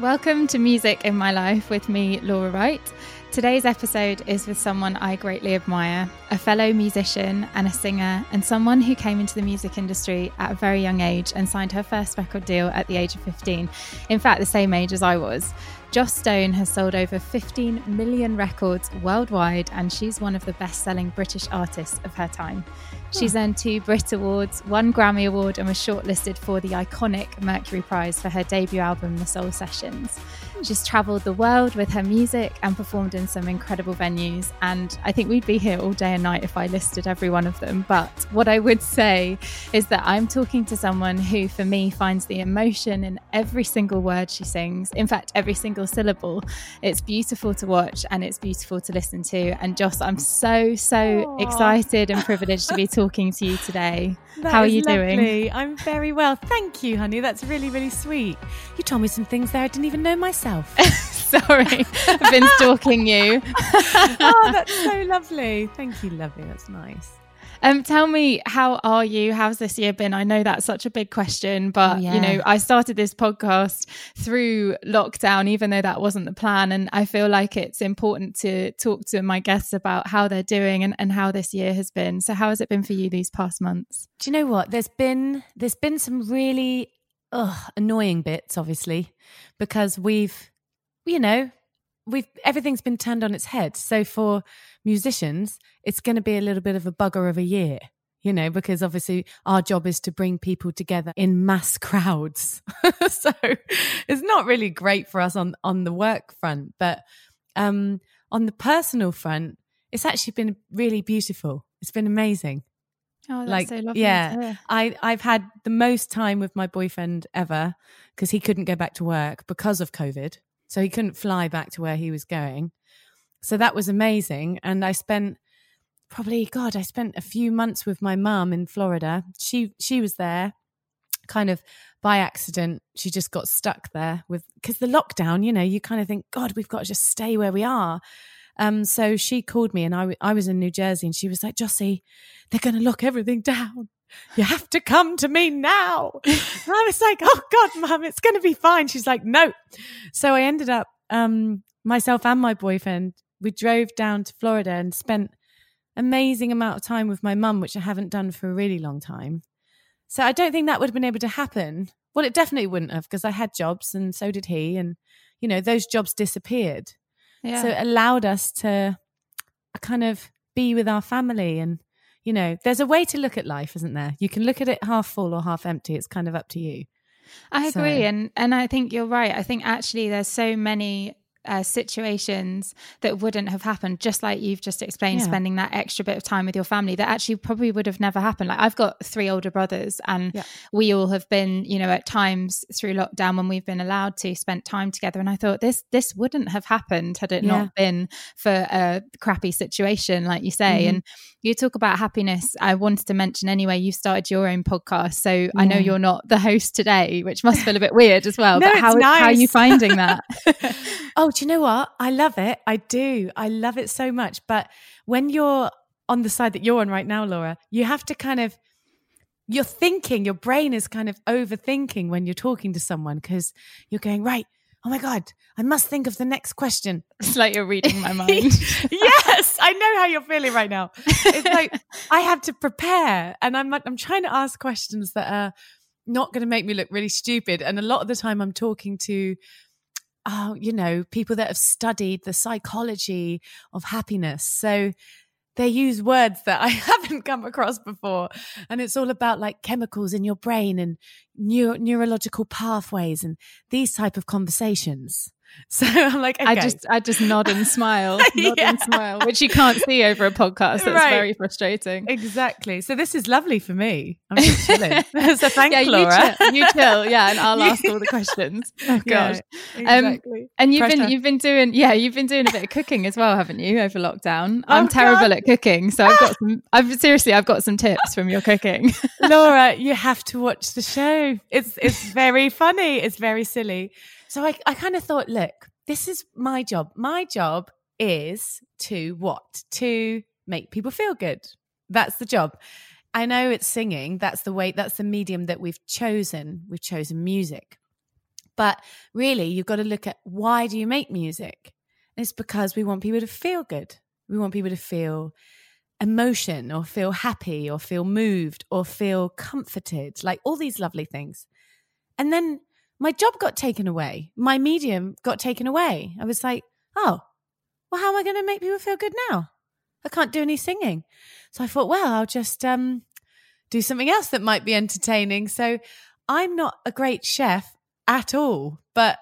Welcome to Music in My Life with me, Laura Wright. Today's episode is with someone I greatly admire, a fellow musician and a singer, and someone who came into the music industry at a very young age and signed her first record deal at the age of 15. In fact, the same age as I was. Joss Stone has sold over 15 million records worldwide, and she's one of the best selling British artists of her time. She's hmm. earned two Brit Awards, one Grammy Award, and was shortlisted for the iconic Mercury Prize for her debut album, The Soul Sessions. She's travelled the world with her music and performed in some incredible venues. And I think we'd be here all day and night if I listed every one of them. But what I would say is that I'm talking to someone who, for me, finds the emotion in every single word she sings. In fact, every single syllable. It's beautiful to watch and it's beautiful to listen to. And Joss, I'm so, so Aw. excited and privileged to be talking to you today. That How are you doing? I'm very well. Thank you, honey. That's really, really sweet. You told me some things there I didn't even know myself. Sorry, I've been stalking you. oh, that's so lovely. Thank you, lovely. That's nice. Um, tell me, how are you? How's this year been? I know that's such a big question, but yeah. you know, I started this podcast through lockdown, even though that wasn't the plan. And I feel like it's important to talk to my guests about how they're doing and, and how this year has been. So, how has it been for you these past months? Do you know what? There's been there's been some really ugh, annoying bits, obviously, because we've you know we've everything's been turned on its head. So for musicians, it's going to be a little bit of a bugger of a year. You know, because obviously our job is to bring people together in mass crowds. so it's not really great for us on on the work front, but um on the personal front, it's actually been really beautiful. It's been amazing. Oh, that's Like, so lovely. yeah. I I've had the most time with my boyfriend ever because he couldn't go back to work because of COVID. So he couldn't fly back to where he was going. So that was amazing and I spent probably god, I spent a few months with my mum in Florida. She she was there kind of by accident. She just got stuck there with cuz the lockdown, you know, you kind of think god, we've got to just stay where we are. Um, so she called me and I, w- I was in New Jersey and she was like, Jossie, they're going to lock everything down. You have to come to me now. And I was like, oh God, mum, it's going to be fine. She's like, no. So I ended up, um, myself and my boyfriend, we drove down to Florida and spent amazing amount of time with my mum, which I haven't done for a really long time. So I don't think that would have been able to happen. Well, it definitely wouldn't have because I had jobs and so did he. And, you know, those jobs disappeared. Yeah. So it allowed us to kind of be with our family. And, you know, there's a way to look at life, isn't there? You can look at it half full or half empty. It's kind of up to you. I So- agree, and and I think you're right. I think actually there's so many uh, situations that wouldn't have happened, just like you've just explained, Yeah. spending that extra bit of time with your family that actually probably would have never happened. Like I've got three older brothers, and Yeah. we all have been, you know, at times through lockdown when we've been allowed to spend time together. And I thought this this wouldn't have happened had it Yeah. not been for a crappy situation, like you say. Mhm. And you talk about happiness. I wanted to mention anyway. You started your own podcast, so I know you're not the host today, which must feel a bit weird as well. No, but it's how how are you finding that? oh, do you know what? I love it. I do. I love it so much. But when you're on the side that you're on right now, Laura, you have to kind of, you're thinking, your brain is kind of overthinking when you're talking to someone because you're going, right, oh my God, I must think of the next question. it's like you're reading my mind. yes, I know how you're feeling right now. It's like I have to prepare, and I'm I'm trying to ask questions that are not going to make me look really stupid. And a lot of the time, I'm talking to, oh, you know, people that have studied the psychology of happiness. So they use words that I haven't come across before. And it's all about like chemicals in your brain and neuro- neurological pathways and these type of conversations. So I'm like, okay. I just, I just nod and smile, nod yeah. and smile, which you can't see over a podcast. That's right. very frustrating. Exactly. So this is lovely for me. I'm just chilling. so thank yeah, Laura. You chill, you chill, yeah, and I'll ask all the questions. Oh gosh, yeah, um, exactly. Um, and you've Pressure. been, you've been doing, yeah, you've been doing a bit of cooking as well, haven't you, over lockdown? Oh, I'm terrible God. at cooking, so I've got some. I've seriously, I've got some tips from your cooking. Laura, you have to watch the show. It's it's very funny. It's very silly. So I, I kind of thought, look, this is my job. My job is to what? To make people feel good. That's the job. I know it's singing. That's the way, that's the medium that we've chosen. We've chosen music. But really, you've got to look at why do you make music? it's because we want people to feel good. We want people to feel emotion or feel happy or feel moved or feel comforted, like all these lovely things. And then my job got taken away. My medium got taken away. I was like, oh, well, how am I going to make people feel good now? I can't do any singing. So I thought, well, I'll just um, do something else that might be entertaining. So I'm not a great chef at all, but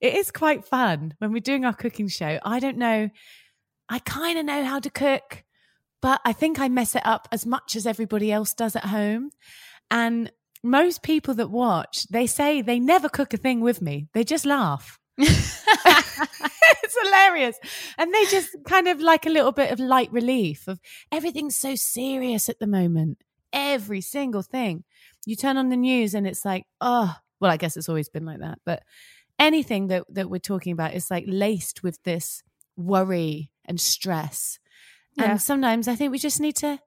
it is quite fun when we're doing our cooking show. I don't know. I kind of know how to cook, but I think I mess it up as much as everybody else does at home. And most people that watch, they say they never cook a thing with me. They just laugh. it's hilarious. And they just kind of like a little bit of light relief of everything's so serious at the moment. Every single thing. You turn on the news and it's like, oh, well, I guess it's always been like that. But anything that, that we're talking about is like laced with this worry and stress. Yeah. And sometimes I think we just need to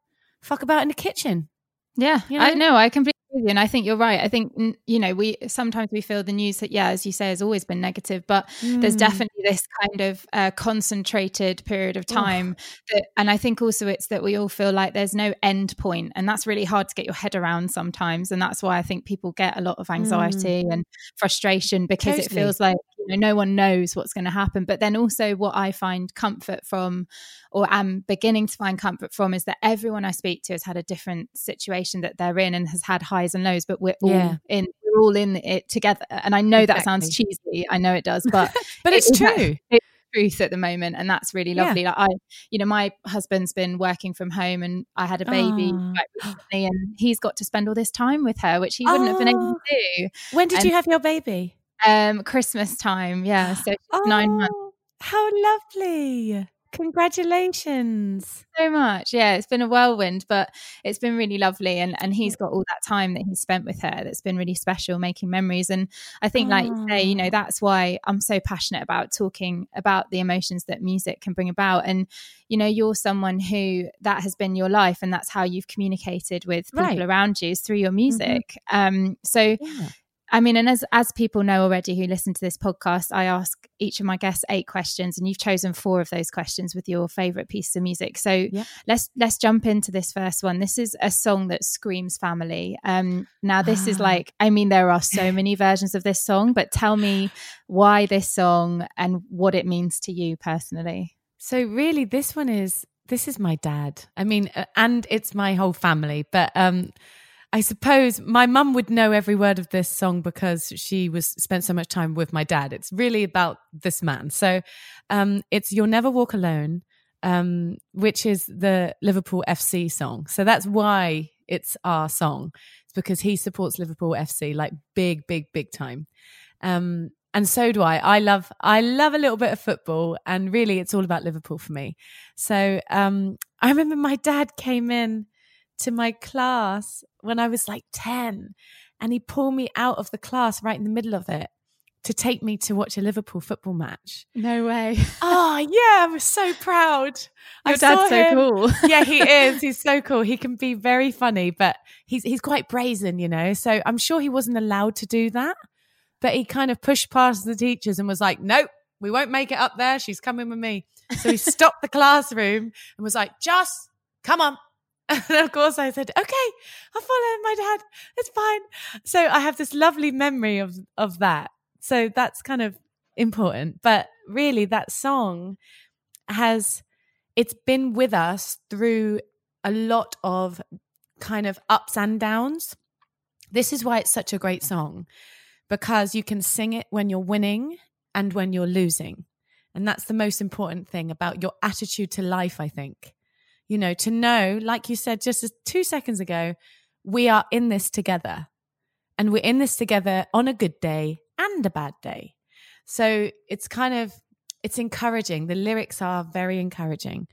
fuck about in the kitchen. Yeah, you know? I know. I completely and I think you're right. I think you know we sometimes we feel the news that yeah, as you say, has always been negative, but mm. there's definitely this kind of uh, concentrated period of time. That, and I think also it's that we all feel like there's no end point, and that's really hard to get your head around sometimes. And that's why I think people get a lot of anxiety mm. and frustration because totally. it feels like you know no one knows what's going to happen. But then also what I find comfort from, or am beginning to find comfort from, is that everyone I speak to has had a different situation that they're in and has had highs and lows, but we're all yeah. in we're all in it together. And I know exactly. that sounds cheesy. I know it does, but but it's true. It's truth at the moment and that's really lovely yeah. like i you know my husband's been working from home and i had a baby oh. recently and he's got to spend all this time with her which he wouldn't oh. have been able ah. to do when did and, you have your baby um christmas time yeah so oh, nine months oh, how lovely Congratulations. So much. Yeah, it's been a whirlwind, but it's been really lovely. And and he's got all that time that he's spent with her that's been really special, making memories. And I think, like you say, you know, that's why I'm so passionate about talking about the emotions that music can bring about. And, you know, you're someone who that has been your life and that's how you've communicated with people right. around you is through your mm-hmm. music. Mm-hmm. Um, so yeah. I mean, and as as people know already who listen to this podcast, I ask each of my guests eight questions, and you've chosen four of those questions with your favorite piece of music. So yeah. let's let's jump into this first one. This is a song that screams family. Um, now this is ah. like, I mean, there are so many versions of this song, but tell me why this song and what it means to you personally. So really, this one is this is my dad. I mean, uh, and it's my whole family, but um I suppose my mum would know every word of this song because she was spent so much time with my dad. It's really about this man. So um, it's "You'll Never Walk Alone," um, which is the Liverpool FC song. So that's why it's our song. It's because he supports Liverpool FC like big, big, big time. Um, and so do I. I love I love a little bit of football, and really, it's all about Liverpool for me. So um, I remember my dad came in to my class when I was like 10 and he pulled me out of the class right in the middle of it to take me to watch a Liverpool football match. No way. Oh, yeah, I was so proud. Your I dad's so cool. yeah, he is. He's so cool. He can be very funny, but he's he's quite brazen, you know. So I'm sure he wasn't allowed to do that, but he kind of pushed past the teachers and was like, "Nope, we won't make it up there. She's coming with me." So he stopped the classroom and was like, "Just come on, And of course, I said, "Okay, I'll follow my dad. It's fine." So I have this lovely memory of of that. So that's kind of important. But really, that song has it's been with us through a lot of kind of ups and downs. This is why it's such a great song because you can sing it when you're winning and when you're losing. And that's the most important thing about your attitude to life, I think. You know, to know, like you said just two seconds ago, we are in this together and we're in this together on a good day and a bad day. So it's kind of, it's encouraging. The lyrics are very encouraging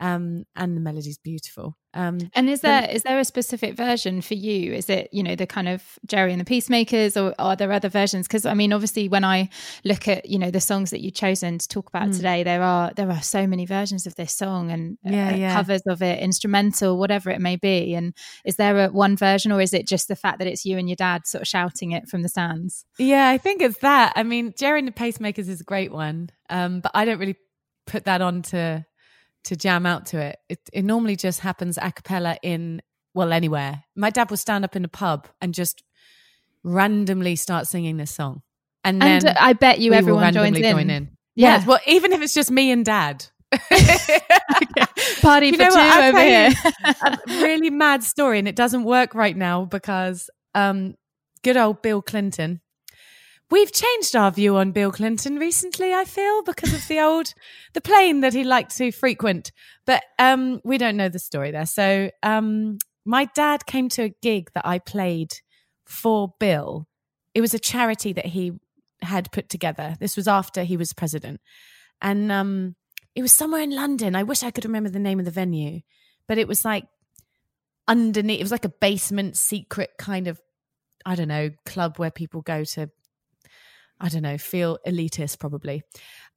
um, and the melody's beautiful. Um, and is there the, is there a specific version for you? Is it you know the kind of Gerry and the Peacemakers, or are there other versions? Because I mean, obviously, when I look at you know the songs that you've chosen to talk about mm. today, there are there are so many versions of this song and uh, yeah, uh, yeah. covers of it, instrumental, whatever it may be. And is there a one version, or is it just the fact that it's you and your dad sort of shouting it from the stands? Yeah, I think it's that. I mean, Gerry and the Pacemakers is a great one, um, but I don't really put that on to to jam out to it. It, it normally just happens a cappella in, well, anywhere. My dad will stand up in a pub and just randomly start singing this song. And, and then I bet you everyone joins in. Join in. Yeah. yeah. Well, even if it's just me and dad. Party you for two over here. a really mad story, and it doesn't work right now because um, good old Bill Clinton We've changed our view on Bill Clinton recently, I feel, because of the old, the plane that he liked to frequent. But um, we don't know the story there. So um, my dad came to a gig that I played for Bill. It was a charity that he had put together. This was after he was president. And um, it was somewhere in London. I wish I could remember the name of the venue, but it was like underneath, it was like a basement secret kind of, I don't know, club where people go to I don't know, feel elitist probably.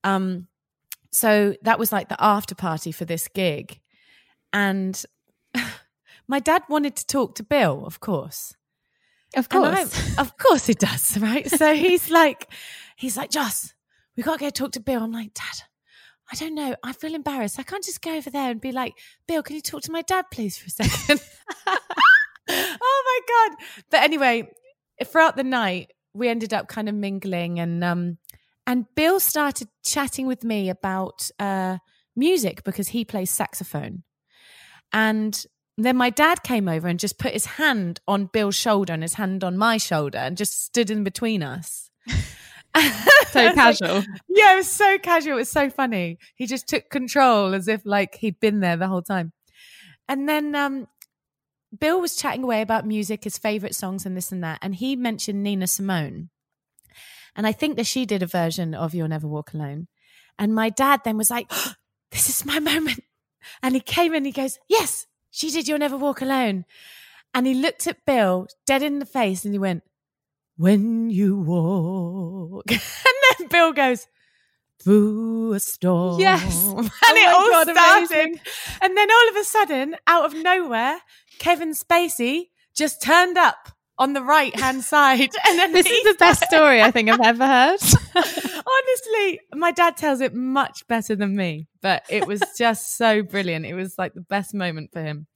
Um, so that was like the after party for this gig. And my dad wanted to talk to Bill, of course. Of course. of course he does, right? so he's like, he's like, Joss, we got to go talk to Bill. I'm like, Dad, I don't know. I feel embarrassed. I can't just go over there and be like, Bill, can you talk to my dad, please, for a second? oh my God. But anyway, throughout the night, we ended up kind of mingling and um and Bill started chatting with me about uh music because he plays saxophone. And then my dad came over and just put his hand on Bill's shoulder and his hand on my shoulder and just stood in between us. so casual. Like, yeah, it was so casual. It was so funny. He just took control as if like he'd been there the whole time. And then um, Bill was chatting away about music, his favorite songs, and this and that. And he mentioned Nina Simone. And I think that she did a version of You'll Never Walk Alone. And my dad then was like, oh, This is my moment. And he came in, and he goes, Yes, she did You'll Never Walk Alone. And he looked at Bill dead in the face and he went, When you walk. and then Bill goes, through a storm. Yes. And oh it all God, started. Amazing. And then all of a sudden, out of nowhere, Kevin Spacey just turned up on the right hand side. And then this is the best story I think I've ever heard. Honestly, my dad tells it much better than me, but it was just so brilliant. It was like the best moment for him.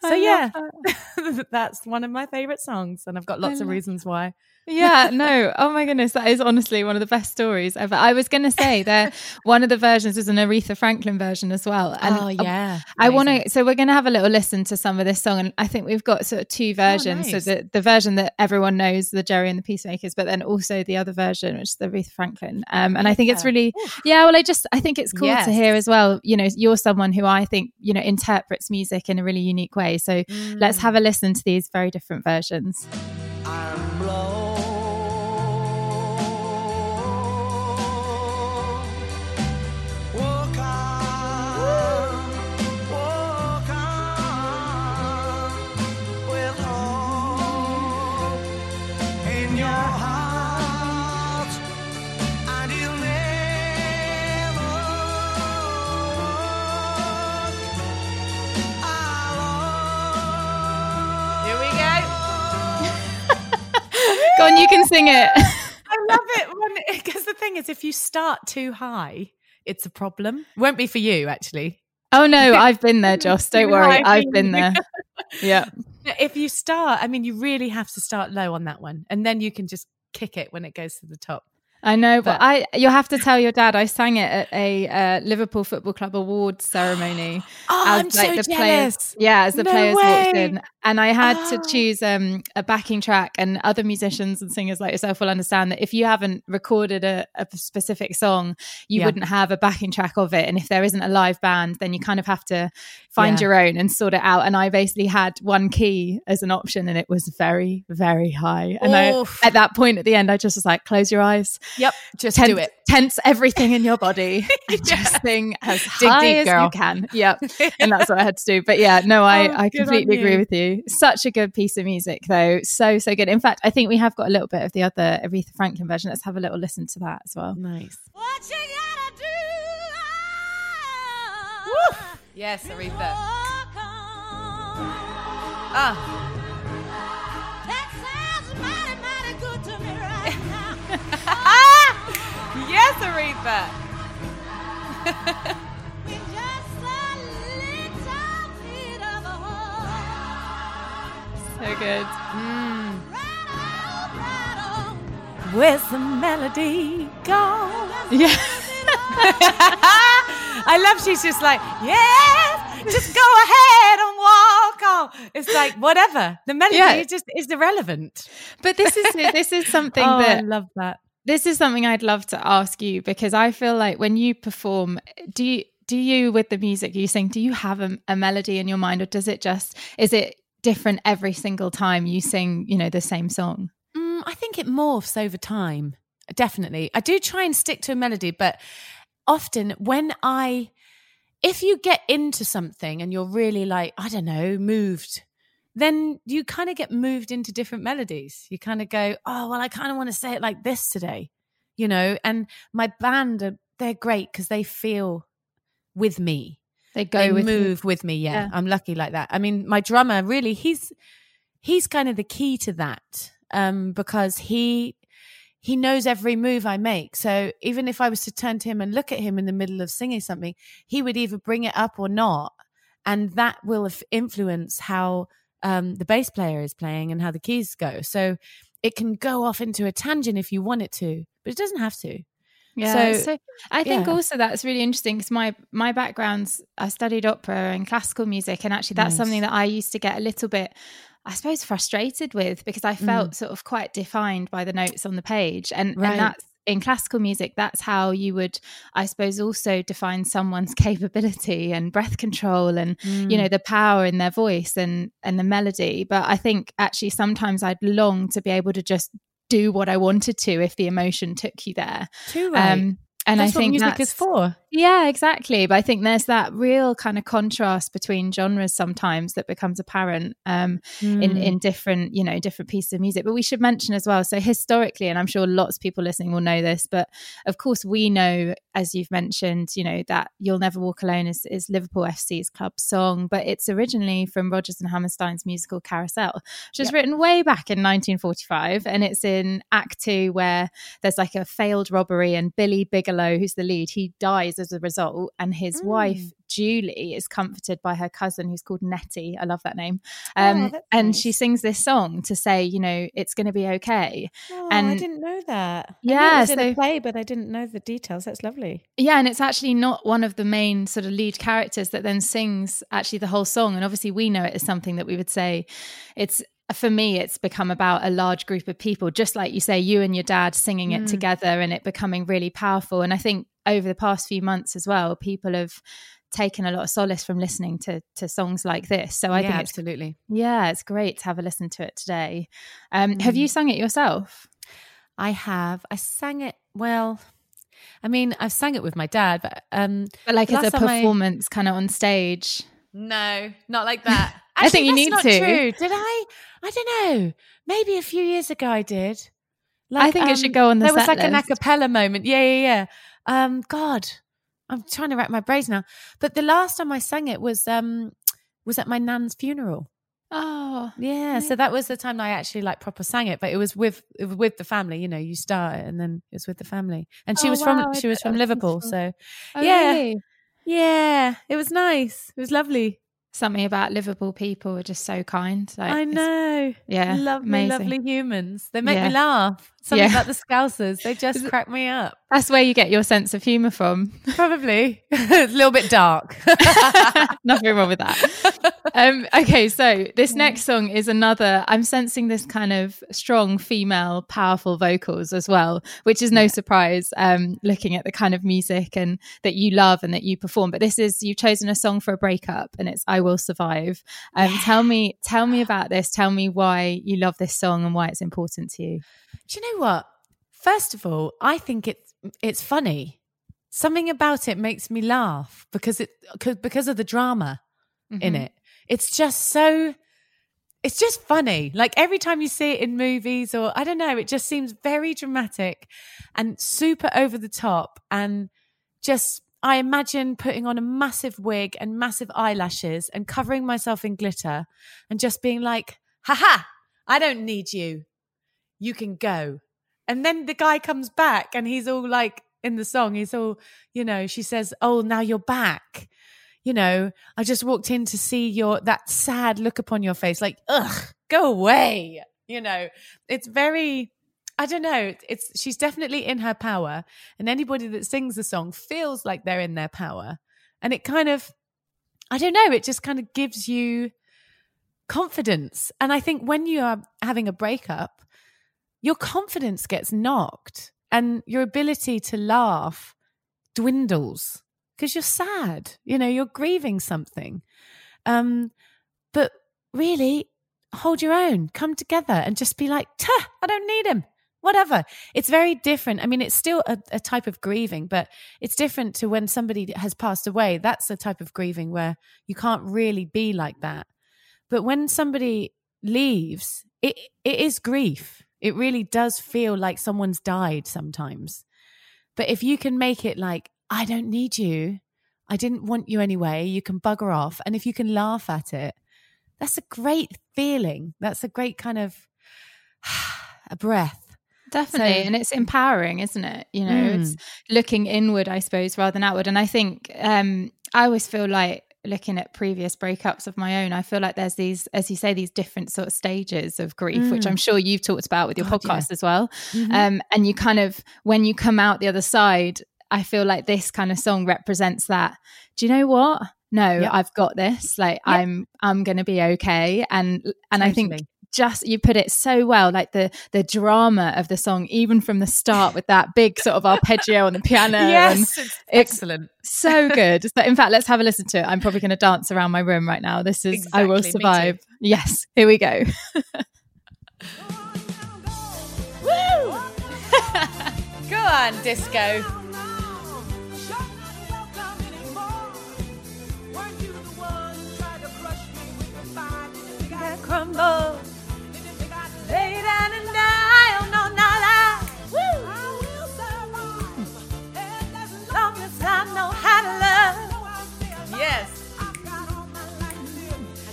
So yeah, that. that's one of my favorite songs, and I've got lots of reasons why yeah, no. Oh my goodness, that is honestly one of the best stories ever. I was going to say that one of the versions was an Aretha Franklin version as well. And oh yeah, I, I want to. So we're going to have a little listen to some of this song, and I think we've got sort of two versions. Oh, nice. So the the version that everyone knows, the Gerry and the Peacemakers, but then also the other version, which is the Aretha Franklin. Um, and I think it's really, yeah. Well, I just I think it's cool yes. to hear as well. You know, you're someone who I think you know interprets music in a really unique way. So mm. let's have a listen to these very different versions. You can sing it. I love it because the thing is, if you start too high, it's a problem. Won't be for you, actually. Oh no, I've been there, Joss. Don't worry, I've been there. Yeah. If you start, I mean, you really have to start low on that one, and then you can just kick it when it goes to the top. I know, but, but I you'll have to tell your dad I sang it at a uh, Liverpool Football Club awards ceremony. oh, as, I'm like, so the jealous. Players, yeah, as the no players way. walked in, and I had oh. to ah. choose um, a backing track. And other musicians and singers like yourself will understand that if you haven't recorded a, a specific song, you yeah. wouldn't have a backing track of it. And if there isn't a live band, then you kind of have to find yeah. your own and sort it out. And I basically had one key as an option, and it was very, very high. And I, at that point at the end, I just was like, close your eyes Yep. Just tense, do it. Tense everything in your body yeah. just sing as Dig high deep, as girl. you can. Yep. and that's what I had to do. But yeah, no, I, oh, I completely agree with you. Such a good piece of music though. So, so good. In fact, I think we have got a little bit of the other Aretha Franklin version. Let's have a little listen to that as well. Nice. What you gotta do? Yes, Aretha. Ah. That sounds mighty mighty good to me right now. Yes, Aretha. good. Mm. Where's the melody gone? Yeah. I love she's just like, yes, just go ahead and walk on. It's like whatever. The melody yeah. is just is irrelevant. But this is this is something oh, that I love that this is something I'd love to ask you because I feel like when you perform, do you do you with the music you sing, do you have a, a melody in your mind, or does it just is it different every single time you sing, you know, the same song? Mm, I think it morphs over time. Definitely, I do try and stick to a melody, but often when I if you get into something and you're really like, I don't know, moved then you kind of get moved into different melodies. You kind of go, oh, well, I kind of want to say it like this today, you know? And my band, they're great because they feel with me. They go they with move with me. Yeah, yeah, I'm lucky like that. I mean, my drummer really, he's he's kind of the key to that um, because he he knows every move I make. So even if I was to turn to him and look at him in the middle of singing something, he would either bring it up or not, and that will influence how um, the bass player is playing and how the keys go. So it can go off into a tangent if you want it to, but it doesn't have to. Yeah, so, so I think yeah. also that's really interesting because my my background's I studied opera and classical music, and actually that's nice. something that I used to get a little bit, I suppose, frustrated with because I felt mm. sort of quite defined by the notes on the page, and right. and that's in classical music, that's how you would, I suppose, also define someone's capability and breath control and mm. you know the power in their voice and and the melody. But I think actually sometimes I'd long to be able to just do what I wanted to if the emotion took you there. Too right. Um, and that's I think music is for. Yeah, exactly. But I think there's that real kind of contrast between genres sometimes that becomes apparent um, mm. in in different you know different pieces of music. But we should mention as well. So historically, and I'm sure lots of people listening will know this, but of course we know, as you've mentioned, you know that "You'll Never Walk Alone" is, is Liverpool FC's club song, but it's originally from Rodgers and Hammerstein's musical Carousel, which was yep. written way back in 1945, and it's in Act Two where there's like a failed robbery and Billy Bigelow, who's the lead, he dies as a result. And his mm. wife, Julie, is comforted by her cousin, who's called Nettie. I love that name. Oh, um, oh, and nice. she sings this song to say, you know, it's going to be okay. Oh, and I didn't know that. Yeah, it was so, play, but I didn't know the details. That's lovely. Yeah, and it's actually not one of the main sort of lead characters that then sings actually the whole song. And obviously, we know it as something that we would say it's for me, it's become about a large group of people, just like you say, you and your dad singing it mm. together and it becoming really powerful. And I think over the past few months as well, people have taken a lot of solace from listening to to songs like this. So I yeah, think absolutely, yeah, it's great to have a listen to it today. Um, mm. Have you mm. sung it yourself? I have. I sang it well. I mean, I've sang it with my dad, but um, but like as a performance, I... kind of on stage. No, not like that. Actually, I think you need to. True. Did I? I don't know. Maybe a few years ago I did. Like, I think um, it should um, go on the. There was like list. an acapella moment. Yeah, yeah, yeah. Um, God, I'm trying to rack my brains now. But the last time I sang it was um was at my nan's funeral. Oh, yeah. So that was the time I actually like proper sang it, but it was with it was with the family. You know, you start it and then it was with the family. And she oh, was wow. from she was from Liverpool, so oh, yeah. Really? Yeah, it was nice. It was lovely. Something about Liverpool people are just so kind. Like, I know. Yeah, lovely, amazing. lovely humans. They make Yeah. me laugh. Something Yeah. about the Scousers. They just crack me up. That's where you get your sense of humour from. Probably. it's a little bit dark. Nothing wrong with that. Um, okay, so this next song is another. I'm sensing this kind of strong female, powerful vocals as well, which is no surprise. Um, looking at the kind of music and that you love and that you perform, but this is you've chosen a song for a breakup, and it's "I Will Survive." Um, Tell me, tell me about this. Tell me why you love this song and why it's important to you. Do you know what? First of all, I think it's it's funny. Something about it makes me laugh because it 'cause- because of the drama in mm-hmm. it. It's just so it's just funny. Like every time you see it in movies or I don't know, it just seems very dramatic and super over the top and just I imagine putting on a massive wig and massive eyelashes and covering myself in glitter and just being like, haha, I don't need you. You can go. And then the guy comes back and he's all like in the song, he's all, you know, she says, Oh, now you're back. You know, I just walked in to see your that sad look upon your face, like, ugh, go away. You know, it's very I don't know. It's she's definitely in her power, and anybody that sings the song feels like they're in their power, and it kind of, I don't know. It just kind of gives you confidence, and I think when you are having a breakup, your confidence gets knocked, and your ability to laugh dwindles because you're sad. You know, you're grieving something. Um, but really, hold your own, come together, and just be like, "Tuh, I don't need him." Whatever. It's very different. I mean, it's still a, a type of grieving, but it's different to when somebody has passed away. That's a type of grieving where you can't really be like that. But when somebody leaves, it it is grief. It really does feel like someone's died sometimes. But if you can make it like, I don't need you, I didn't want you anyway, you can bugger off. And if you can laugh at it, that's a great feeling. That's a great kind of a breath. Definitely. So- and it's empowering, isn't it? You know, Mm. it's looking inward, I suppose, rather than outward. And I think um, I always feel like looking at previous breakups of my own, I feel like there's these, as you say, these different sort of stages of grief, which I'm sure you've talked about with your Mm. God, yeah. podcast as well. Mhm. Um, and you kind of, when you come out the other side, I feel like this kind of song represents that. Do you know what? No, Yep. I've got this. Like I'm, I'm going to be okay. And and I think Totally. Just you put it so well like the the drama of the song even from the start with that big sort of arpeggio on the piano yes, it's it's- excellent. so good so in fact let's have a listen to it i'm probably going to dance around my room right now this is i will Exactly, me too. survive yes here we go Woo! Go on, disco. Crumble. Lay down and die. Oh, no, not I. Long as I know how to love. Yes.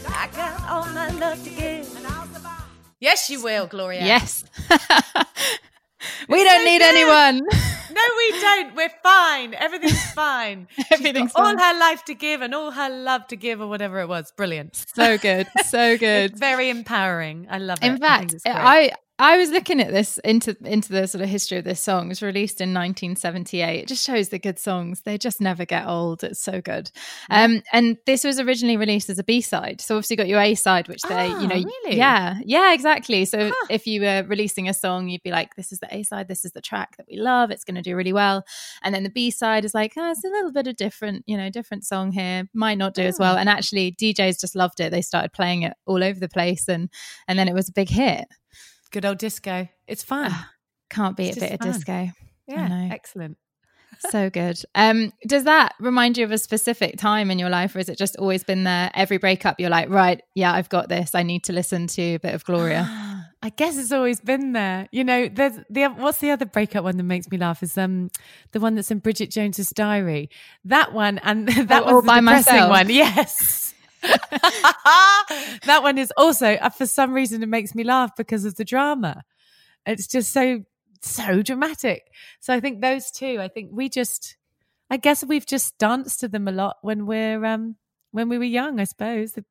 I got all my love to give. Yes, you will, Gloria. yes we don't so need good. anyone No, we don't. We're fine. Everything's fine. Everything's fine. all her life to give and all her love to give, or whatever it was. Brilliant. so good so good very empowering. I love it. In fact. I I was looking at this into into the sort of history of this song. It was released in 1978. It just shows the good songs; they just never get old. It's so good. Um, and this was originally released as a B side. So obviously, you got your A side, which they, Ah, you know, really? yeah, yeah, exactly. So if you were releasing a song, you'd be like, "This is the A side. This is the track that we love. It's going to do really well." And then the B side is like, oh, "It's a little bit of different, you know, different song here. Might not do as Hmm. well." And actually, DJs just loved it. They started playing it all over the place, and and then it was a big hit. Good old disco. It's fun. Can't beat a bit just of disco. yeah, excellent. So good. Um, does that remind you of a specific time in your life, or has it just always been there? Every breakup, you're like, right, yeah, I've got this. I need to listen to a bit of Gloria. I guess it's always been there. You know, there's the what's the other breakup one that makes me laugh is um the one that's in Bridget Jones's diary. That one and that Oh, was the by depressing myself. one. Yes. that one is also uh, for some reason it makes me laugh because of the drama. It's just so so dramatic. So I think those two. I think we just I guess we've just danced to them a lot when we're um when we were young. I suppose the,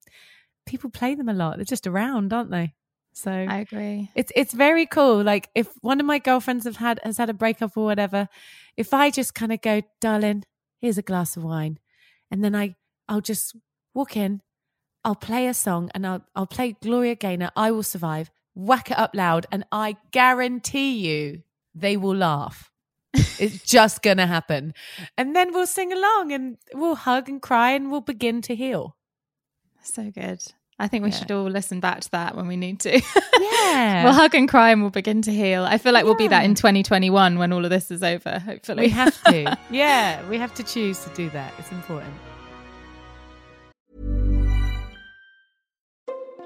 people play them a lot. They're just around, aren't they? So I agree. It's it's very cool. Like if one of my girlfriends have had has had a breakup or whatever, if I just kind of go, darling, here's a glass of wine, and then I I'll just walk in, I'll play a song, and I'll I'll play Gloria Gaynor, I Will Survive, whack it up loud, and I guarantee you they will laugh. it's just gonna happen, and then we'll sing along and we'll hug and cry and we'll begin to heal. So good. I think we Yeah. should all listen back to that when we need to. Yeah. we'll hug and cry and we'll begin to heal. I feel like we'll be that in 2021 when all of this is over, hopefully. We have to. yeah, we have to choose to do that. It's important.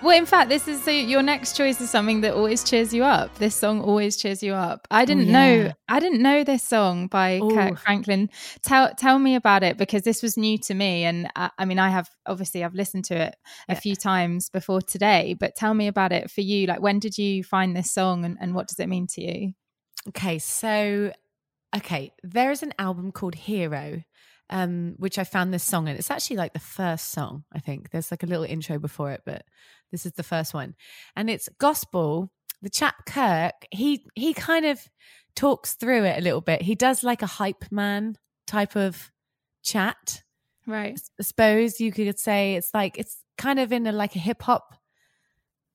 Well, in fact, this is so your next choice is something that always cheers you up. This song always cheers you up. I didn't oh, yeah. know I didn't know this song by Ooh. Kirk Franklin. Tell tell me about it because this was new to me, and I, I mean, I have obviously I've listened to it a Yeah. few times before today. But tell me about it for you. Like, when did you find this song, and, and what does it mean to you? Okay, so okay, there is an album called Hero, um, which I found this song and It's actually like the first song, I think. There's like a little intro before it, but this is the first one. And it's gospel. The chap Kirk, he he kind of talks through it a little bit. He does like a hype man type of chat. Right. I suppose you could say it's like it's kind of in a like a hip hop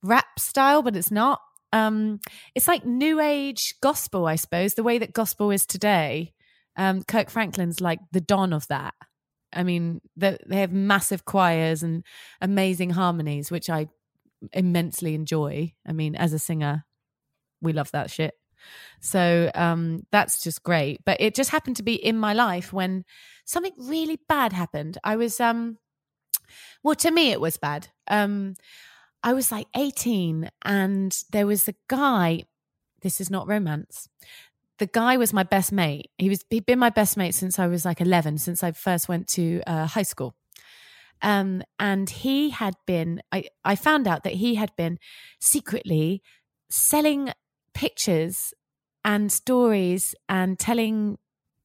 rap style, but it's not. Um, it's like new age gospel, I suppose, the way that gospel is today. Um, Kirk Franklin's like the don of that. I mean, they, they have massive choirs and amazing harmonies, which I immensely enjoy. I mean, as a singer, we love that shit. So um, that's just great. But it just happened to be in my life when something really bad happened. I was, um, well, to me, it was bad. Um, I was like 18, and there was a guy. This is not romance. The guy was my best mate. He was he'd been my best mate since I was like 11, since I first went to uh, high school. Um, and he had been. I I found out that he had been secretly selling pictures and stories and telling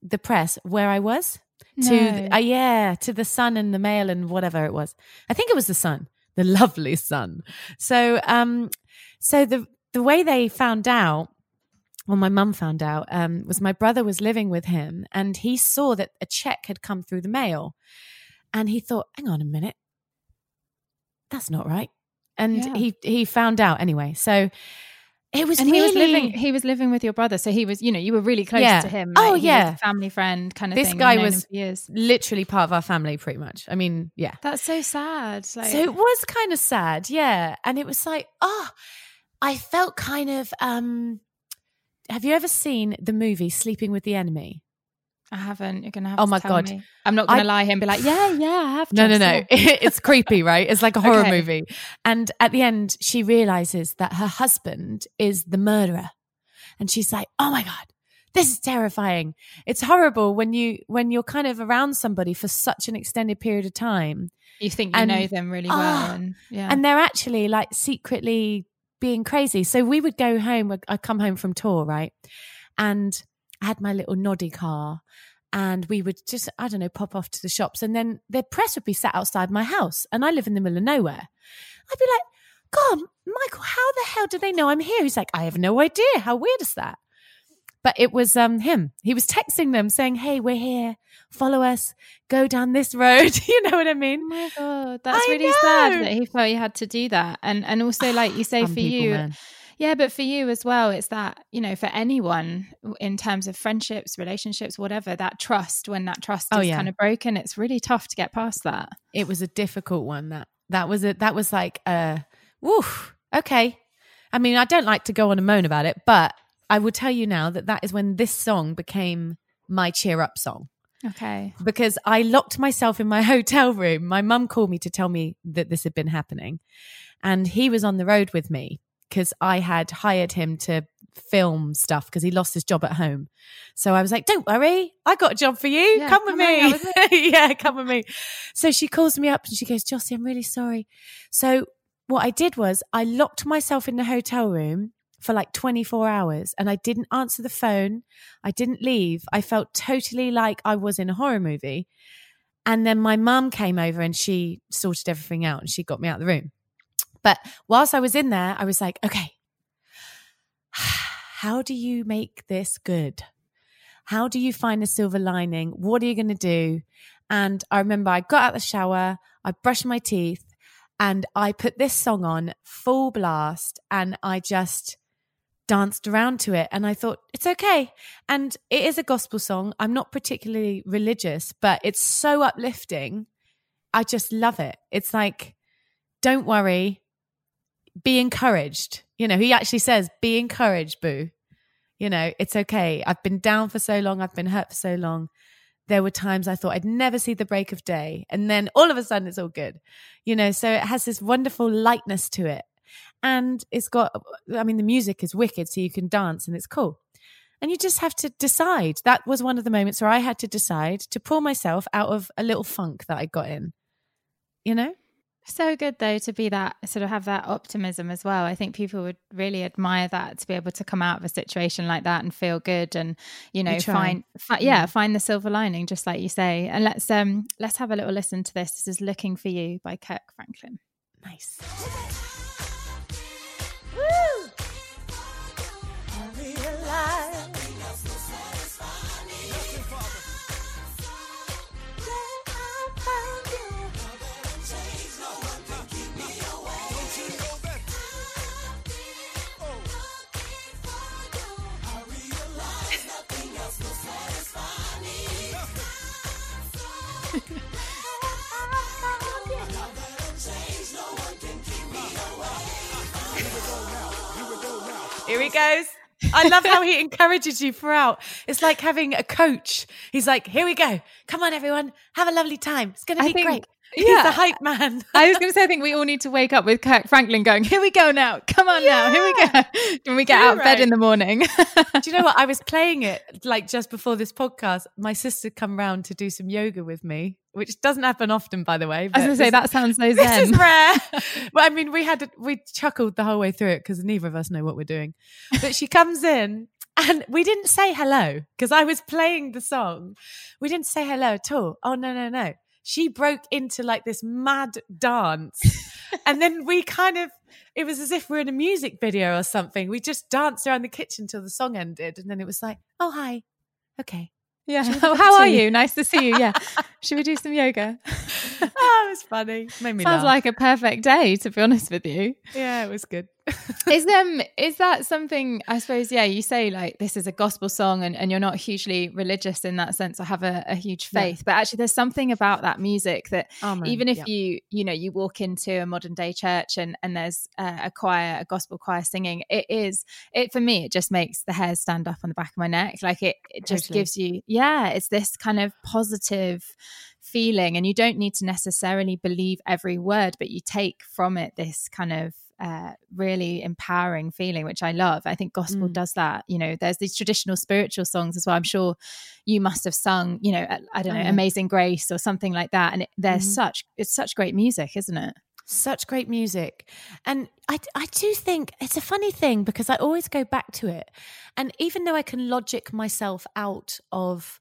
the press where I was to No. uh, yeah to the Sun and the Mail and whatever it was. I think it was the Sun, the lovely Sun. So um, so the the way they found out, well, my mum found out, um, was my brother was living with him and he saw that a check had come through the mail, and he thought, hang on a minute, that's not right, and Yeah. he he found out anyway. So. It was and really he was living he was living with your brother so he was you know you were really close Yeah. to him Oh, like, he was yeah. family friend kind of This thing guy was literally part of our family, pretty much. I mean, yeah. that's so sad like So it was kind of sad, yeah. And it was like, oh, I felt kind of. um Have you ever seen the movie Sleeping with the Enemy? I haven't you're gonna have Oh to my God. me. I'm not gonna I- lie here and be like yeah yeah I have No, no, no. it's creepy, right? It's like a horror Okay. movie. And at the end, she realizes that her husband is the murderer. And she's like, oh my God. this is terrifying. It's horrible when you when you're kind of around somebody for such an extended period of time. You think you And- know them really well, Ah, and yeah, And they're actually like secretly being crazy. So we would go home. I come home from tour, right? And I had my little noddy car, and we would just I don't know pop off to the shops, and then the press would be sat outside my house, and I live in the middle of nowhere. I'd be like, God, Michael, how the hell do they know I'm here? He's like, I have no idea. How weird is that? But it was um him. He was texting them saying, "Hey, we're here. Follow us. Go down this road." you know what I mean? Oh my god, that's I really sad that he felt he had to do that. And and also like you say for people, you, man. yeah, but for you as well, it's that you know for anyone in terms of friendships, relationships, whatever, that trust when that trust Oh, is yeah. kind of broken, it's really tough to get past that. it was a difficult one that that was a that was like uh woof okay i mean i don't like to go on and moan about it but i will tell you now that that is when this song became my cheer up song. Okay, because i locked myself in my hotel room. My mum called me to tell me that this had been happening. And he was on the road with me because i had hired him to film stuff because he lost his job at home. So i was like don't worry i got a job for you. Yeah, come with come hang me. Yeah come with me. So she calls me up and she goes jossie i'm really sorry. So what i did was i locked myself in the hotel room for like 24 hours and i didn't answer the phone. I didn't leave. I felt totally like i was in a horror movie. And then my mum came over and she sorted everything out and she got me out of the room. But whilst i was in there i was like okay. How do you make this good? How do you find a silver lining? What are you going to do? And i remember i got out the shower i brushed my teeth and i put this song on full blast and i just danced around to it and i thought it's okay. And it is a gospel song. I'm not particularly religious but it's so uplifting. I just love it. It's like don't worry. Be encouraged. You know he actually says be encouraged boo. You know it's okay. I've been down for so long. I've been hurt for so long. There were times i thought i'd never see the break of day and then all of a sudden it's all good. You know so it has this wonderful lightness to it and it's got i mean the music is wicked so you can dance and it's cool and you just have to decide that was one of the moments where i had to decide to pull myself out of a little funk that i got in you know so good though to be that sort of have that optimism as well. I think people would really admire that to be able to come out of a situation like that and feel good and you know find fi- yeah find the silver lining just like you say. And let's um let's have a little listen to this. This is "Looking for You" by Kirk Franklin. nice he goes. I love how he encourages you throughout. It's like having a coach. He's like, here we go. Come on, everyone. Have a lovely time. It's going to be think- great. He's a hype man. I was going to say, I think we all need to wake up with Kirk Franklin going, "Here we go now, come on now, here we go." When we get out of bed in the morning. do you know what? I was playing it like just before this podcast. My sister come round to do some yoga with me, which doesn't happen often, by the way. I was going to say that sounds so This is rare. well, I mean, we had we chuckled the whole way through it because neither of us know what we're doing. But she comes in and we didn't say hello because I was playing the song. We didn't say hello at all. Oh no, no, no. She broke into like this mad dance. and then we kind of it was as if we are in a music video or something. We just danced around the kitchen till the song ended. And then it was like, oh hi. Okay. Yeah. Should we have Oh, how are you? Nice to see you. Yeah. Should we do some yoga? oh, it was funny. Made me Sounds laugh. like a perfect day, to be honest with you. yeah, it was good. is um is that something I suppose yeah you say like this is a gospel song and, and you're not hugely religious in that sense or have a, a huge Yeah. faith but actually there's something about that music that man, even if yeah. you you know you walk into a modern day church and and there's a, a choir a gospel choir singing it is it for me it just makes the hairs stand up on the back of my neck like it it just Totally. gives you yeah it's this kind of positive feeling and you don't need to necessarily believe every word but you take from it this kind of uh, really empowering feeling, which I love. I think gospel Mm. does that. You know, there's these traditional spiritual songs as well. I'm sure you must have sung, you know, I don't know, Oh, yeah. Amazing Grace or something like that. And it, there's Mhm. such, it's such great music, isn't it? Such great music. And I, I do think it's a funny thing because I always go back to it. And even though I can logic myself out of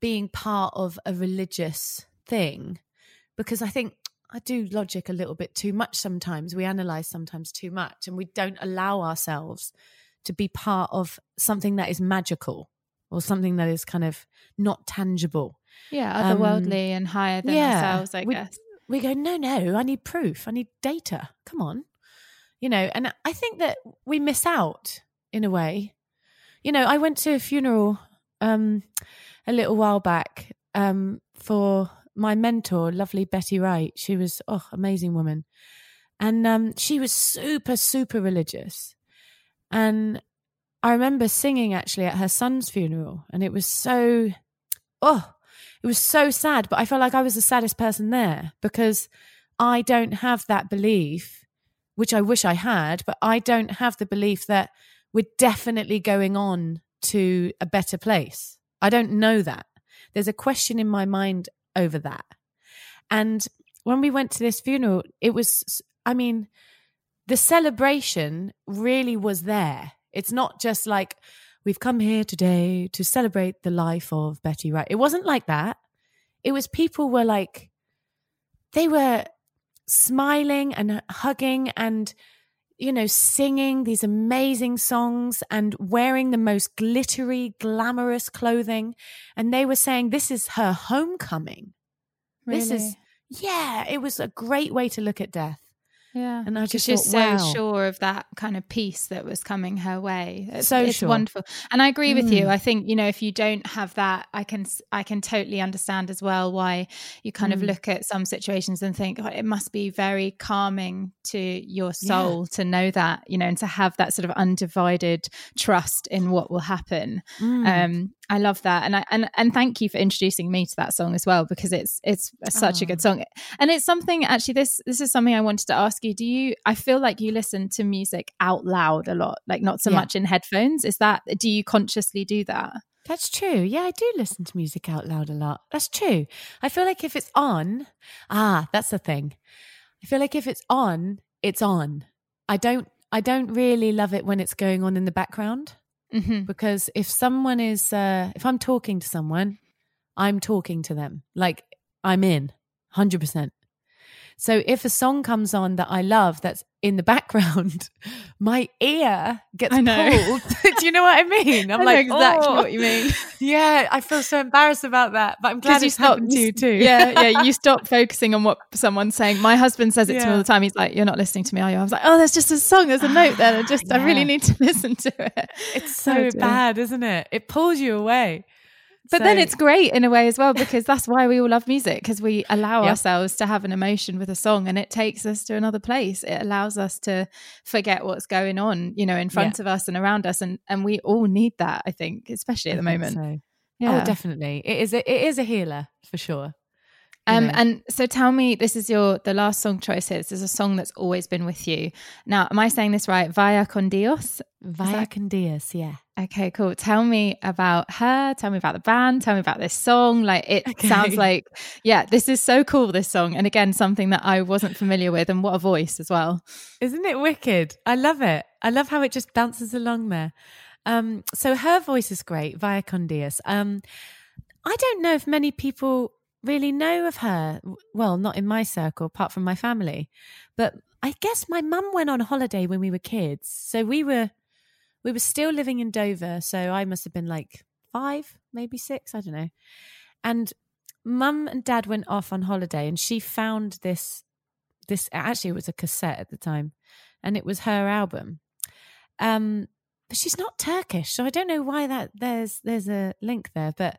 being part of a religious thing, because I think I do logic a little bit too much sometimes. We analyze sometimes too much and we don't allow ourselves to be part of something that is magical or something that is kind of not tangible. Yeah, Um, otherworldly and higher than ourselves, I we, guess. We go, no, no, I need proof. I need data. Come on. You know, and I think that we miss out in a way. You know, I went to a funeral um, a little while back um, for my mentor, lovely Betty Wright. She was, oh, amazing woman. And um, she was super, super religious. And I remember singing actually at her son's funeral, and it was so, oh, it was so sad. But I felt like I was the saddest person there because I don't have that belief, which I wish I had, but I don't have the belief that we're definitely going on to a better place. I don't know that. There's a question in my mind over that. And when we went to this funeral, it was, I mean, the celebration really was there. It's not just like we've come here today to celebrate the life of Betty Wright. It wasn't like that. It was people were like they were smiling and hugging and you know singing these amazing songs and wearing the most glittery glamorous clothing and they were saying this is her homecoming. This is yeah, it was a great way to look at death. Yeah, And I just she's thought, so wow. sure of that kind of peace that was coming her way. It's, So it's sure. wonderful, and I agree with you. Mm. I think you know if you don't have that, I can I can totally understand as well why you kind of Mm. look at some situations and think oh, it must be very calming to your soul to know that you know and to have that sort of undivided trust in what will happen. Mm. Um, I love that, and I and and thank you for introducing me to that song as well because it's it's such a Oh. good song, and it's something actually. This this is something I wanted to ask you. Do you? I feel like you listen to music out loud a lot, like not so Yeah. much in headphones. Is that? Do you consciously do that? That's true. Yeah, I do listen to music out loud a lot. That's true. I feel like if it's on, ah, that's the thing. I feel like if it's on, it's on. I don't I don't really love it when it's going on in the background Mm-hmm. because if someone is uh if I'm talking to someone, I'm talking to them. Like I'm in 100%. So if a song comes on that I love that's in the background, my ear gets pulled. do you know what I mean? I'm I like exactly "Oh." what you mean. Yeah, I feel so embarrassed about that, but I'm glad you it's stop, happened to you too. yeah, yeah. You stop focusing on what someone's saying. My husband says it to me all the time. He's like, "You're not listening to me, are you?" I was like, "Oh, there's just a song. There's a note there. I just, I really need to listen to it." it's so Oh, bad, isn't it? It pulls you away. But then it's great in a way as well because that's why we all love music because we allow Yep. ourselves to have an emotion with a song and it takes us to another place. It allows us to forget what's going on, you know, in front of us and around us, and and we all need that. I think, especially at the moment. so. Oh, yeah. Oh, definitely. It is. A, it is a healer for sure. Um, know. and so tell me, this is your the last song choice here. This is a song that's always been with you. Now, am I saying this right? Vaya con Dios. Via that- Dios. yeah. Okay, cool. Tell me about her. Tell me about the band. Tell me about this song. Like it Okay. sounds like, yeah, this is so cool. This song, and again, something that I wasn't familiar with, and what a voice as well. Isn't it wicked? I love it. I love how it just bounces along there. Um, so her voice is great, Vaya Con Dios. Um, I don't know if many people really know of her. Well, not in my circle, apart from my family. But I guess my mum went on holiday when we were kids. So we were we were still living in Dover. So I must have been like five, maybe six, I don't know. And mum and dad went off on holiday and she found this this actually it was a cassette at the time and it was her album um but she's not turkish so i don't know why that there's there's a link there but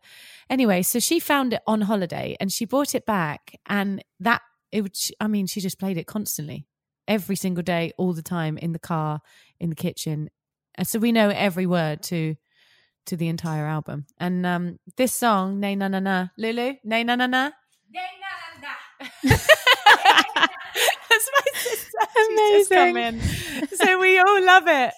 anyway so she found it on holiday and she brought it back and that it would i mean she just played it constantly every single day all the time in the car in the kitchen and so we know every word to to the entire album and um this song nay na na na lulu nay na na na That's my sister. She's just come in. So we all love it.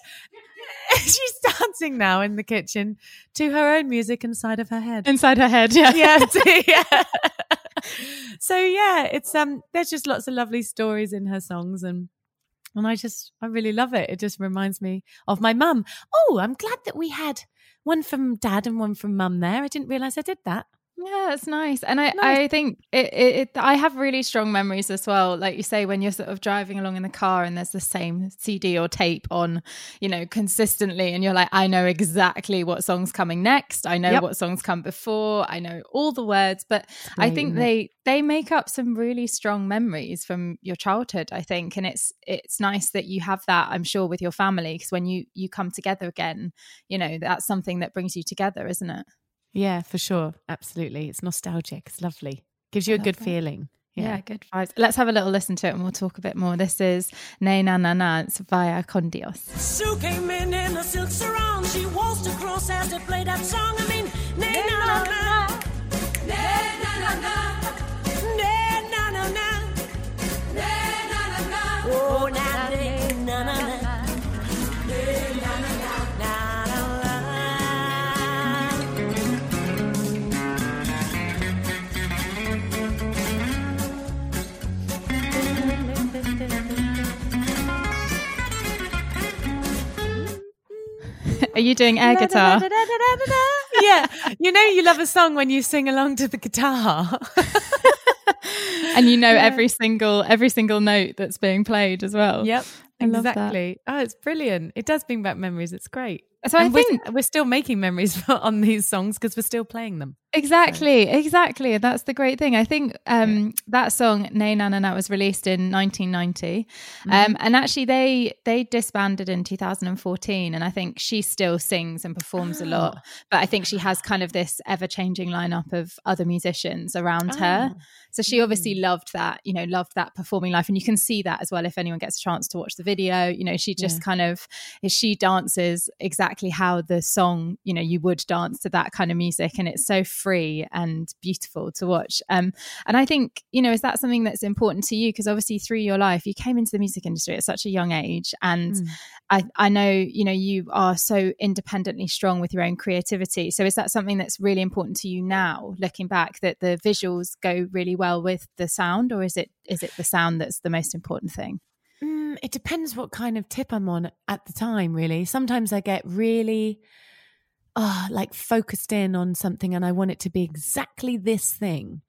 She's dancing now in the kitchen to her own music inside of her head. Inside her head, yeah. yeah, yeah. so yeah, it's um there's just lots of lovely stories in her songs and and I just I really love it. It just reminds me of my mum. Oh, I'm glad that we had one from dad and one from mum there. I didn't realize I did that. Yeah, it's nice, and I Nice. I think it, it, it I have really strong memories as well. Like you say, when you're sort of driving along in the car and there's the same CD or tape on, you know, consistently, and you're like, I know exactly what song's coming next. I know Yep. what songs come before. I know all the words, but I think they they make up some really strong memories from your childhood. I think, and it's it's nice that you have that. I'm sure with your family because when you you come together again, you know, that's something that brings you together, isn't it? Yeah, for sure. Absolutely. It's nostalgic. It's lovely. Gives you a good that. feeling. Yeah. good vibes. Let's have a little listen to it and we'll talk a bit more. This is Ne Na Na Na. It's Vaya Con Dios. Sue came in in a silk sarong. She waltzed across as they played that song. I mean, nay na na na, Are you doing air guitar? yeah. You know, you love a song when you sing along to the guitar. and you know every single every single note that's being played as well. Yep. I exactly. Oh, it's brilliant. It does bring back memories. It's great. So I And we're- think we're, still making memories on these songs because we're still playing them. Exactly, exactly. That's the great thing. I think um, that song "Nay Na Na Na" was released in 1990, um, and actually they they disbanded in 2014. And I think she still sings and performs a lot, but I think she has kind of this ever changing lineup of other musicians around her. So she obviously loved that, you know, loved that performing life. And you can see that as well if anyone gets a chance to watch the video. You know, she just kind of she dances exactly how the song, you know, you would dance to that kind of music. And it's so free and beautiful to watch. Um, and I think, you know, is that something that's important to you? Because obviously through your life, you came into the music industry at such a young age. And I, I know, you know, you are so independently strong with your own creativity. So is that something that's really important to you now, looking back, that the visuals go really well with the sound, or is it is it the sound that's the most important thing? Mm, it depends what kind of tip I'm on at the time, really. Sometimes I get really oh, like focused in on something and I want it to be exactly this thing.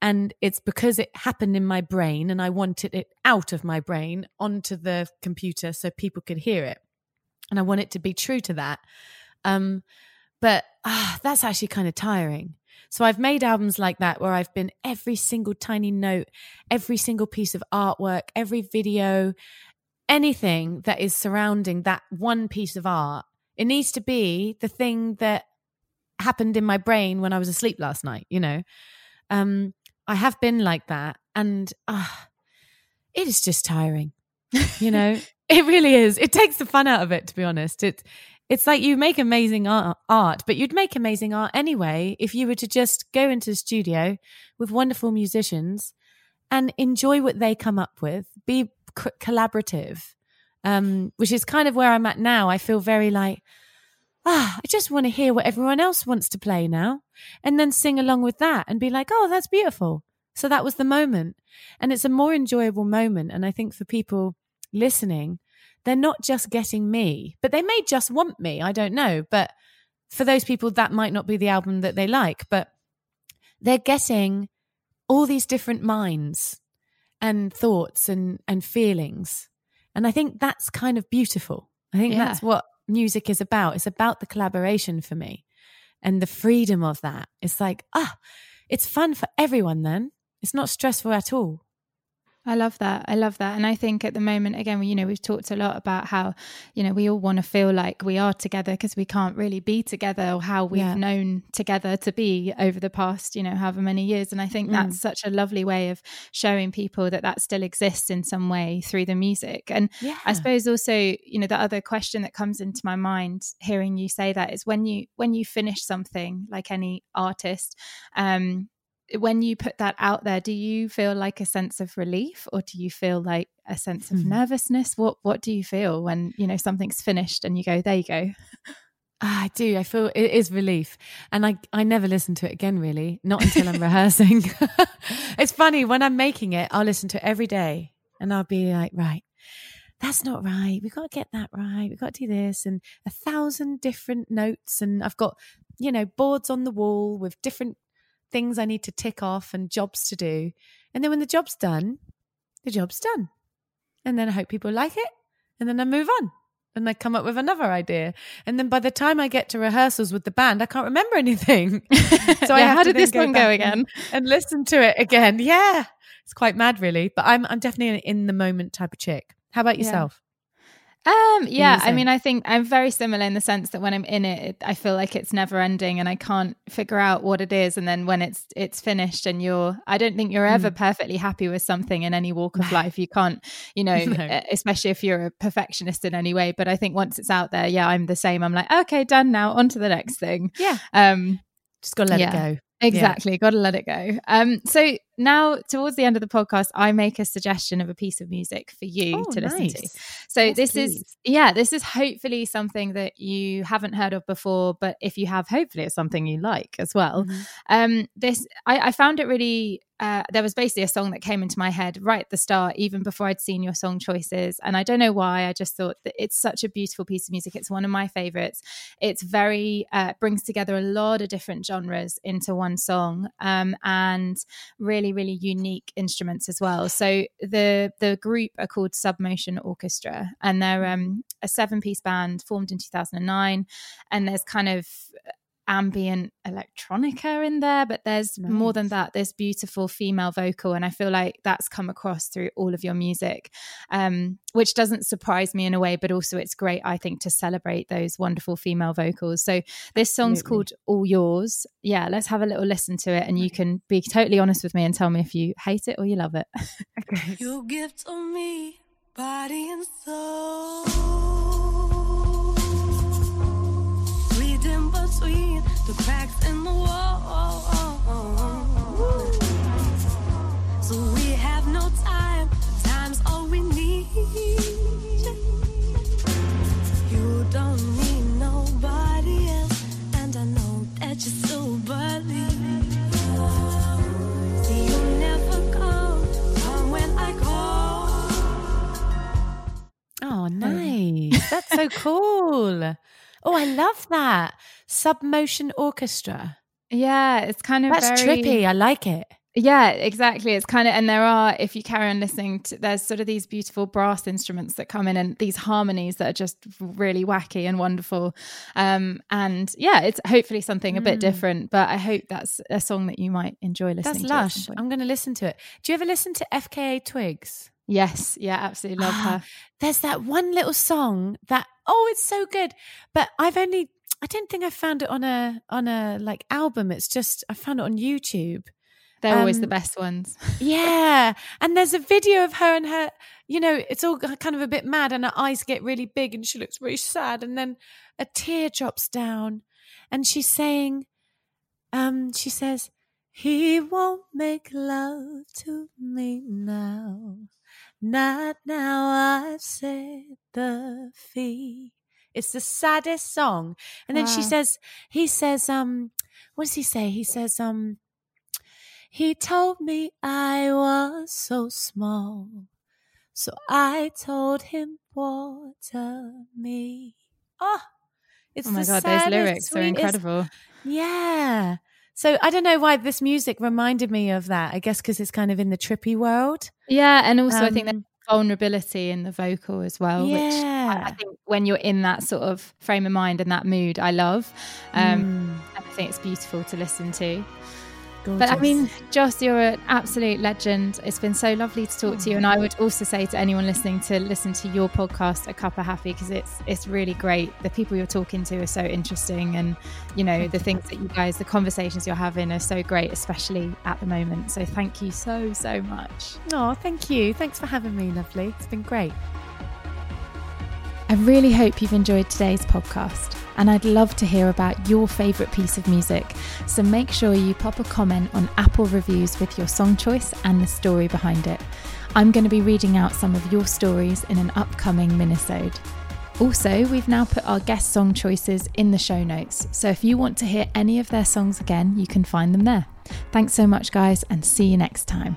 And it's because it happened in my brain and I wanted it out of my brain onto the computer so people could hear it. And I want it to be true to that. Um, but ah, that's actually kind of tiring. So I've made albums like that where I've been every single tiny note, every single piece of artwork, every video, anything that is surrounding that one piece of art. It needs to be the thing that happened in my brain when I was asleep last night, you know. Um I have been like that and ah it is just tiring. You know, it really is. It takes the fun out of it to be honest. It it's like you make amazing art, art, but you'd make amazing art anyway if you were to just go into the studio with wonderful musicians and enjoy what they come up with, be c- collaborative, um, which is kind of where I'm at now. I feel very like, ah, I just want to hear what everyone else wants to play now and then sing along with that and be like, oh, that's beautiful. So that was the moment. And it's a more enjoyable moment. And I think for people listening, they're not just getting me, but they may just want me. I don't know. But for those people, that might not be the album that they like, but they're getting all these different minds and thoughts and, and feelings. And I think that's kind of beautiful. I think Yeah. that's what music is about. It's about the collaboration for me and the freedom of that. It's like, ah, it's fun for everyone then. It's not stressful at all. I love that. I love that. And I think at the moment, again, you know, we've talked a lot about how, you know, we all want to feel like we are together because we can't really be together or how we've Yeah. known together to be over the past, you know, however many years. And I think that's such a lovely way of showing people that that still exists in some way through the music. And Yeah. I suppose also, you know, the other question that comes into my mind hearing you say that is when you when you finish something like any artist, um, when you put that out there, do you feel like a sense of relief or do you feel like a sense of Hmm. nervousness? What what do you feel when, you know, something's finished and you go, there you go? Ah, I do. I feel it is relief, and I I never listen to it again. Really, not until I'm rehearsing. it's funny when I'm making it. I'll listen to it every day, and I'll be like, right, that's not right. We've got to get that right. We've got to do this, and a thousand different notes, and I've got you know boards on the wall with different things I need to tick off and jobs to do, and then when the job's done, the job's done, and then I hope people like it, and then I move on and I come up with another idea. And then by the time I get to rehearsals with the band, I can't remember anything. So I Yeah, how to did this one go back and- again? And, listen to it again. Yeah. It's quite mad really, but I'm I'm definitely an in the moment type of chick. How about yourself? Um, yeah, I mean, I think I'm very similar in the sense that when I'm in it, it, I feel like it's never ending, and I can't figure out what it is. And then when it's it's finished, and you're, I don't think you're ever perfectly happy with something in any walk of life. You can't, you know, No. especially if you're a perfectionist in any way. But I think once it's out there, yeah, I'm the same. I'm like, okay, done now, on to the next thing. Yeah. Um, Just gotta let Yeah. it go. Exactly. Got to let it go. Um, so now towards the end of the podcast, I make a suggestion of a piece of music for you Oh, to listen to. So Yes, this is yeah, this is hopefully something that you haven't heard of before, but if you have, hopefully it's something you like as well. Mm-hmm. Um, this I, I found it really. Uh, there was basically a song that came into my head right at the start, even before I'd seen your song choices, and I don't know why. I just thought that it's such a beautiful piece of music. It's one of my favorites. It's very uh, brings together a lot of different genres into one song, um, and really, really unique instruments as well. So the the group are called Submotion Orchestra, and they're um, a seven piece band formed in two thousand and nine, and there's kind of ambient electronica in there but there's more than that there's beautiful female vocal and i feel like that's come across through all of your music um, which doesn't surprise me in a way but also it's great i think to celebrate those wonderful female vocals so this song's Absolutely. called all yours yeah let's have a little listen to it and you can be totally honest with me and tell me if you hate it or you love it Okay. You give to me body and soul. Between the cracks in the wall. So we have no time. Time's all we need. You don't need nobody else, and I know that you still believe. See, you never come, come when I call. Oh, nice. That's so cool. Oh, I love that. Submotion orchestra. yeah it's kind of That's very trippy. I like it. Yeah, exactly. It's kind of, and there are, if you carry on listening, to, there's sort of these beautiful brass instruments that come in and these harmonies that are just really wacky and wonderful. Um, and yeah, it's hopefully something a bit different, but I hope that's a song that you might enjoy listening That's to. lush. I'm going to listen to it. Do you ever listen to FKA Twigs? Yes, yeah, absolutely love her. There's that one little song that oh, it's so good. But I've only I don't think I found it on a on a like album. It's just I found it on YouTube. They're always the Um, best ones. Yeah. And there's a video of her and her, you know, it's all kind of a bit mad and her eyes get really big and she looks really sad. And then a tear drops down and she's saying, um, she says, he won't make love to me now. Not now I've set the fee. It's the saddest song. And then she says, he says, um, what does he say? He says, um, he told me I was so small. So I told him, water me. Oh, it's oh my the God, those lyrics are incredible. Yeah. So I don't know why this music reminded me of that. I guess because it's kind of in the trippy world. Yeah, and also I think there's Um, vulnerability in the vocal as well, which I, I think when you're in that sort of frame of mind and that mood, I love. Um, and I think it's beautiful to listen to. But I mean, Joss, you're an absolute legend. It's been so lovely to talk to you, and I would also say to anyone listening to listen to your podcast, A Cup of Happy, because it's it's really great. The people you're talking to are so interesting, and you know the things that you guys, the conversations you're having are so great, especially at the moment. So thank you so so much. Oh, thank you. Thanks for having me, lovely. It's been great. I really hope you've enjoyed today's podcast. And I'd love to hear about your favourite piece of music. So make sure you pop a comment on Apple reviews with your song choice and the story behind it. I'm going to be reading out some of your stories in an upcoming minisode. Also, we've now put our guest song choices in the show notes, so if you want to hear any of their songs again, you can find them there. Thanks so much, guys, and see you next time.